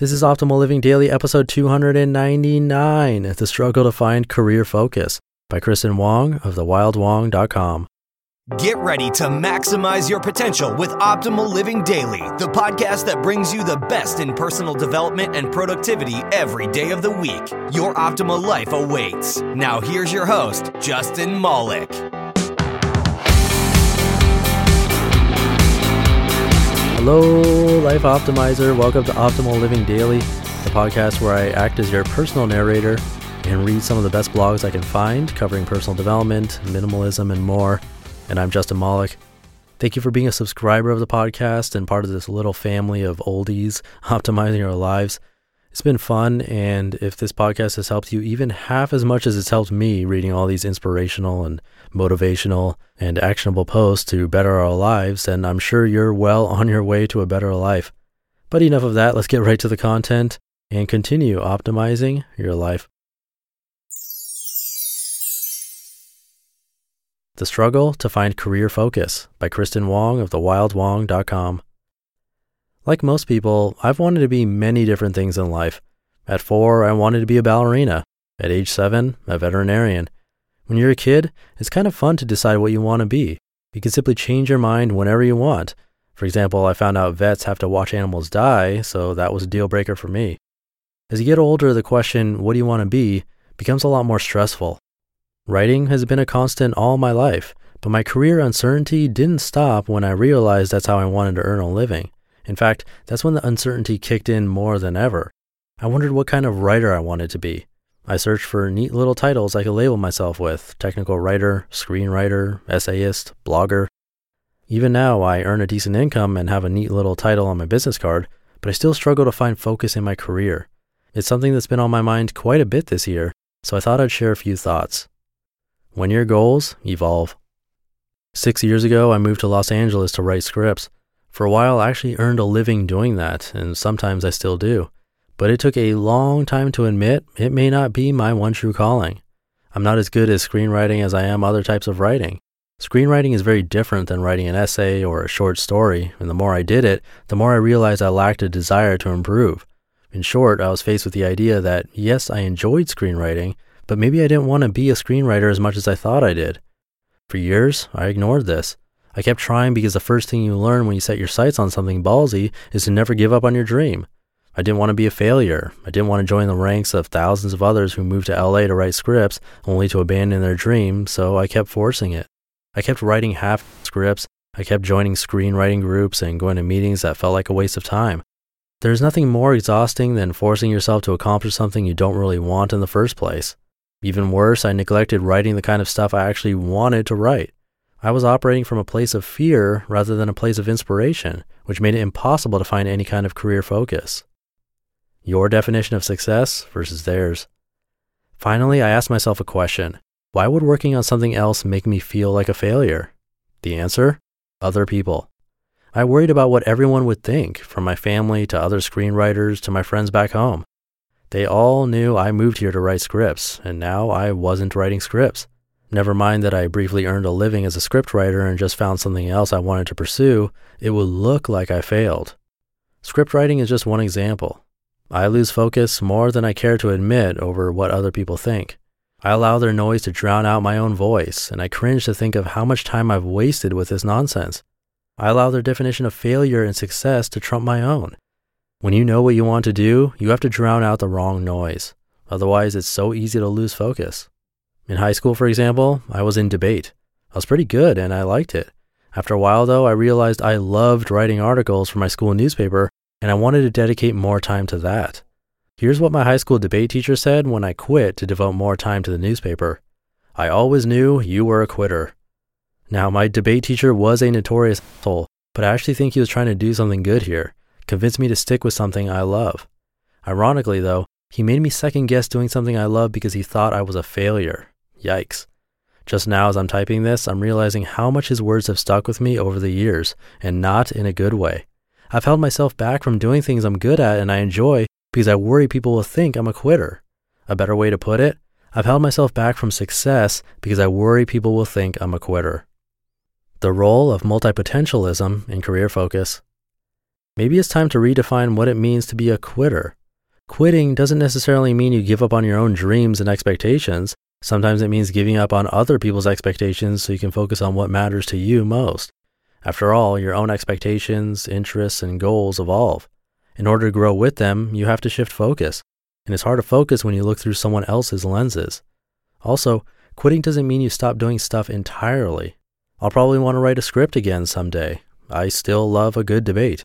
This is Optimal Living Daily, episode 299 The Struggle to Find Career Focus by Kristen Wong of thewildwong.com. Get ready to maximize your potential with Optimal Living Daily, the podcast that brings you the best in personal development and productivity every day of the week. Your optimal life awaits. Now, here's your host, Justin Malik. Hello, Life Optimizer. Welcome to Optimal Living Daily, the podcast where I act as your personal narrator and read some of the best blogs I can find covering personal development, minimalism, and more. And I'm Justin Malik. Thank you for being a subscriber of the podcast and part of this little family of oldies optimizing our lives. It's been fun, and if this podcast has helped you even half as much as it's helped me reading all these inspirational and motivational and actionable posts to better our lives, then I'm sure you're well on your way to a better life. But enough of that, let's get right to the content and continue optimizing your life. The Struggle to Find Career Focus by Kristen Wong of thewildwong.com. Like most people, I've wanted to be many different things in life. At four, I wanted to be a ballerina. At age seven, a veterinarian. When you're a kid, it's kind of fun to decide what you want to be. You can simply change your mind whenever you want. For example, I found out vets have to watch animals die, so that was a deal breaker for me. As you get older, the question, what do you want to be, becomes a lot more stressful. Writing has been a constant all my life, but my career uncertainty didn't stop when I realized that's how I wanted to earn a living. In fact, that's when the uncertainty kicked in more than ever. I wondered what kind of writer I wanted to be. I searched for neat little titles I could label myself with technical writer, screenwriter, essayist, blogger. Even now, I earn a decent income and have a neat little title on my business card, but I still struggle to find focus in my career. It's something that's been on my mind quite a bit this year, so I thought I'd share a few thoughts. When your goals evolve. Six years ago, I moved to Los Angeles to write scripts. For a while, I actually earned a living doing that, and sometimes I still do. But it took a long time to admit it may not be my one true calling. I'm not as good at screenwriting as I am other types of writing. Screenwriting is very different than writing an essay or a short story, and the more I did it, the more I realized I lacked a desire to improve. In short, I was faced with the idea that, yes, I enjoyed screenwriting, but maybe I didn't want to be a screenwriter as much as I thought I did. For years, I ignored this. I kept trying because the first thing you learn when you set your sights on something ballsy is to never give up on your dream. I didn't want to be a failure. I didn't want to join the ranks of thousands of others who moved to LA to write scripts only to abandon their dream, so I kept forcing it. I kept writing half scripts. I kept joining screenwriting groups and going to meetings that felt like a waste of time. There's nothing more exhausting than forcing yourself to accomplish something you don't really want in the first place. Even worse, I neglected writing the kind of stuff I actually wanted to write. I was operating from a place of fear rather than a place of inspiration, which made it impossible to find any kind of career focus. Your definition of success versus theirs. Finally, I asked myself a question Why would working on something else make me feel like a failure? The answer? Other people. I worried about what everyone would think, from my family to other screenwriters to my friends back home. They all knew I moved here to write scripts, and now I wasn't writing scripts. Never mind that I briefly earned a living as a scriptwriter and just found something else I wanted to pursue, it would look like I failed. Script writing is just one example. I lose focus more than I care to admit over what other people think. I allow their noise to drown out my own voice, and I cringe to think of how much time I've wasted with this nonsense. I allow their definition of failure and success to trump my own. When you know what you want to do, you have to drown out the wrong noise. Otherwise, it's so easy to lose focus. In high school, for example, I was in debate. I was pretty good and I liked it. After a while, though, I realized I loved writing articles for my school newspaper and I wanted to dedicate more time to that. Here's what my high school debate teacher said when I quit to devote more time to the newspaper I always knew you were a quitter. Now, my debate teacher was a notorious asshole, but I actually think he was trying to do something good here, convince me to stick with something I love. Ironically, though, he made me second guess doing something I love because he thought I was a failure. Yikes. Just now, as I'm typing this, I'm realizing how much his words have stuck with me over the years, and not in a good way. I've held myself back from doing things I'm good at and I enjoy because I worry people will think I'm a quitter. A better way to put it, I've held myself back from success because I worry people will think I'm a quitter. The role of multipotentialism in career focus. Maybe it's time to redefine what it means to be a quitter. Quitting doesn't necessarily mean you give up on your own dreams and expectations. Sometimes it means giving up on other people's expectations so you can focus on what matters to you most. After all, your own expectations, interests, and goals evolve. In order to grow with them, you have to shift focus. And it's hard to focus when you look through someone else's lenses. Also, quitting doesn't mean you stop doing stuff entirely. I'll probably want to write a script again someday. I still love a good debate.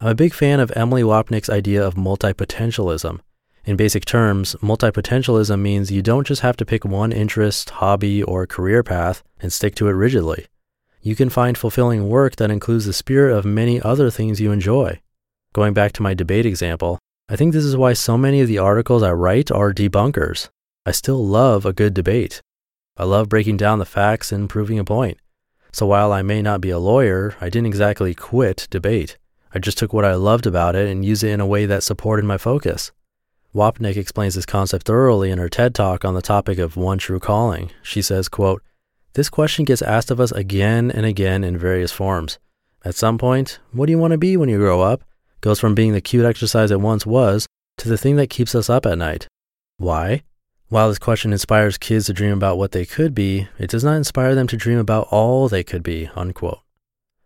I'm a big fan of Emily Wapnick's idea of multipotentialism. In basic terms, multipotentialism means you don't just have to pick one interest, hobby, or career path and stick to it rigidly. You can find fulfilling work that includes the spirit of many other things you enjoy. Going back to my debate example, I think this is why so many of the articles I write are debunkers. I still love a good debate. I love breaking down the facts and proving a point. So while I may not be a lawyer, I didn't exactly quit debate. I just took what I loved about it and used it in a way that supported my focus. Wapnick explains this concept thoroughly in her TED Talk on the topic of one true calling. She says, quote, This question gets asked of us again and again in various forms. At some point, what do you want to be when you grow up? goes from being the cute exercise it once was to the thing that keeps us up at night. Why? While this question inspires kids to dream about what they could be, it does not inspire them to dream about all they could be, unquote.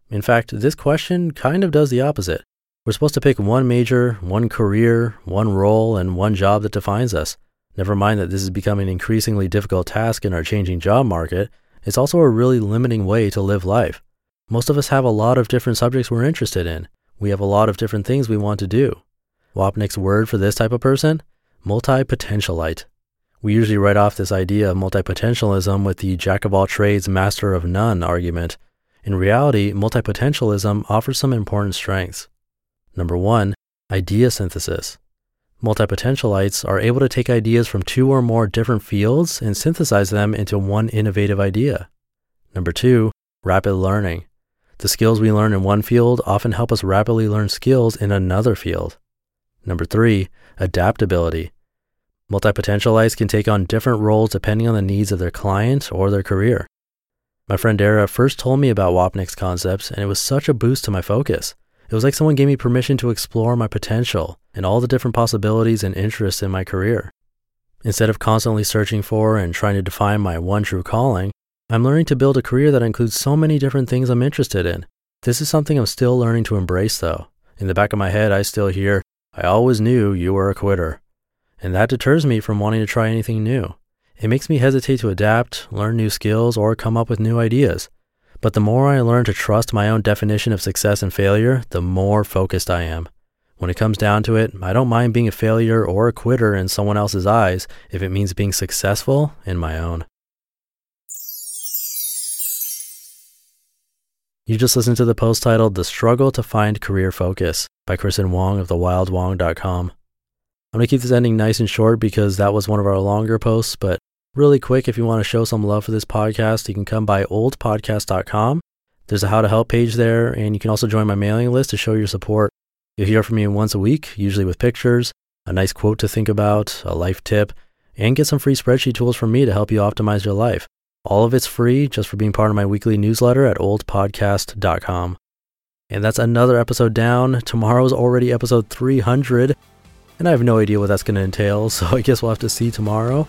In fact, this question kind of does the opposite. We're supposed to pick one major, one career, one role, and one job that defines us. Never mind that this is becoming an increasingly difficult task in our changing job market, it's also a really limiting way to live life. Most of us have a lot of different subjects we're interested in. We have a lot of different things we want to do. Wapnick's word for this type of person? Multi-potentialite. We usually write off this idea of multipotentialism with the jack of all trades, master of none argument. In reality, multipotentialism offers some important strengths. Number one, idea synthesis. Multipotentialites are able to take ideas from two or more different fields and synthesize them into one innovative idea. Number two, rapid learning. The skills we learn in one field often help us rapidly learn skills in another field. Number three, adaptability. Multipotentialites can take on different roles depending on the needs of their client or their career. My friend Dara first told me about Wapnick's concepts, and it was such a boost to my focus. It was like someone gave me permission to explore my potential and all the different possibilities and interests in my career. Instead of constantly searching for and trying to define my one true calling, I'm learning to build a career that includes so many different things I'm interested in. This is something I'm still learning to embrace, though. In the back of my head, I still hear, I always knew you were a quitter and that deters me from wanting to try anything new. It makes me hesitate to adapt, learn new skills, or come up with new ideas. But the more I learn to trust my own definition of success and failure, the more focused I am. When it comes down to it, I don't mind being a failure or a quitter in someone else's eyes if it means being successful in my own. You just listened to the post titled The Struggle to Find Career Focus by Kristen Wong of thewildwong.com. I'm going to keep this ending nice and short because that was one of our longer posts, but really quick, if you want to show some love for this podcast, you can come by oldpodcast.com. There's a how to help page there, and you can also join my mailing list to show your support. You'll hear from me once a week, usually with pictures, a nice quote to think about, a life tip, and get some free spreadsheet tools from me to help you optimize your life. All of it's free just for being part of my weekly newsletter at oldpodcast.com. And that's another episode down. Tomorrow's already episode 300 and I have no idea what that's going to entail, so I guess we'll have to see tomorrow